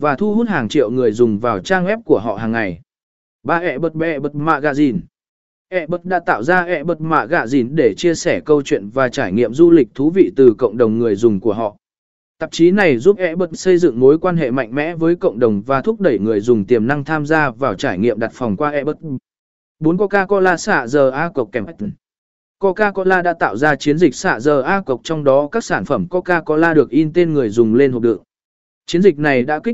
và thu hút hàng triệu người dùng vào trang web của họ hàng ngày. Ba ẹ bật bẹ bật dìn. ẹ bật đã tạo ra ẹ bật dìn để chia sẻ câu chuyện và trải nghiệm du lịch thú vị từ cộng đồng người dùng của họ. Tạp chí này giúp ẹ bật xây dựng mối quan hệ mạnh mẽ với cộng đồng và thúc đẩy người dùng tiềm năng tham gia vào trải nghiệm đặt phòng qua ẹ bật. 4 Coca-Cola xạ giờ A cộc kèm Coca-Cola đã tạo ra chiến dịch xạ giờ A cộc, trong đó các sản phẩm Coca-Cola được in tên người dùng lên hộp đựng. Chiến dịch này đã kích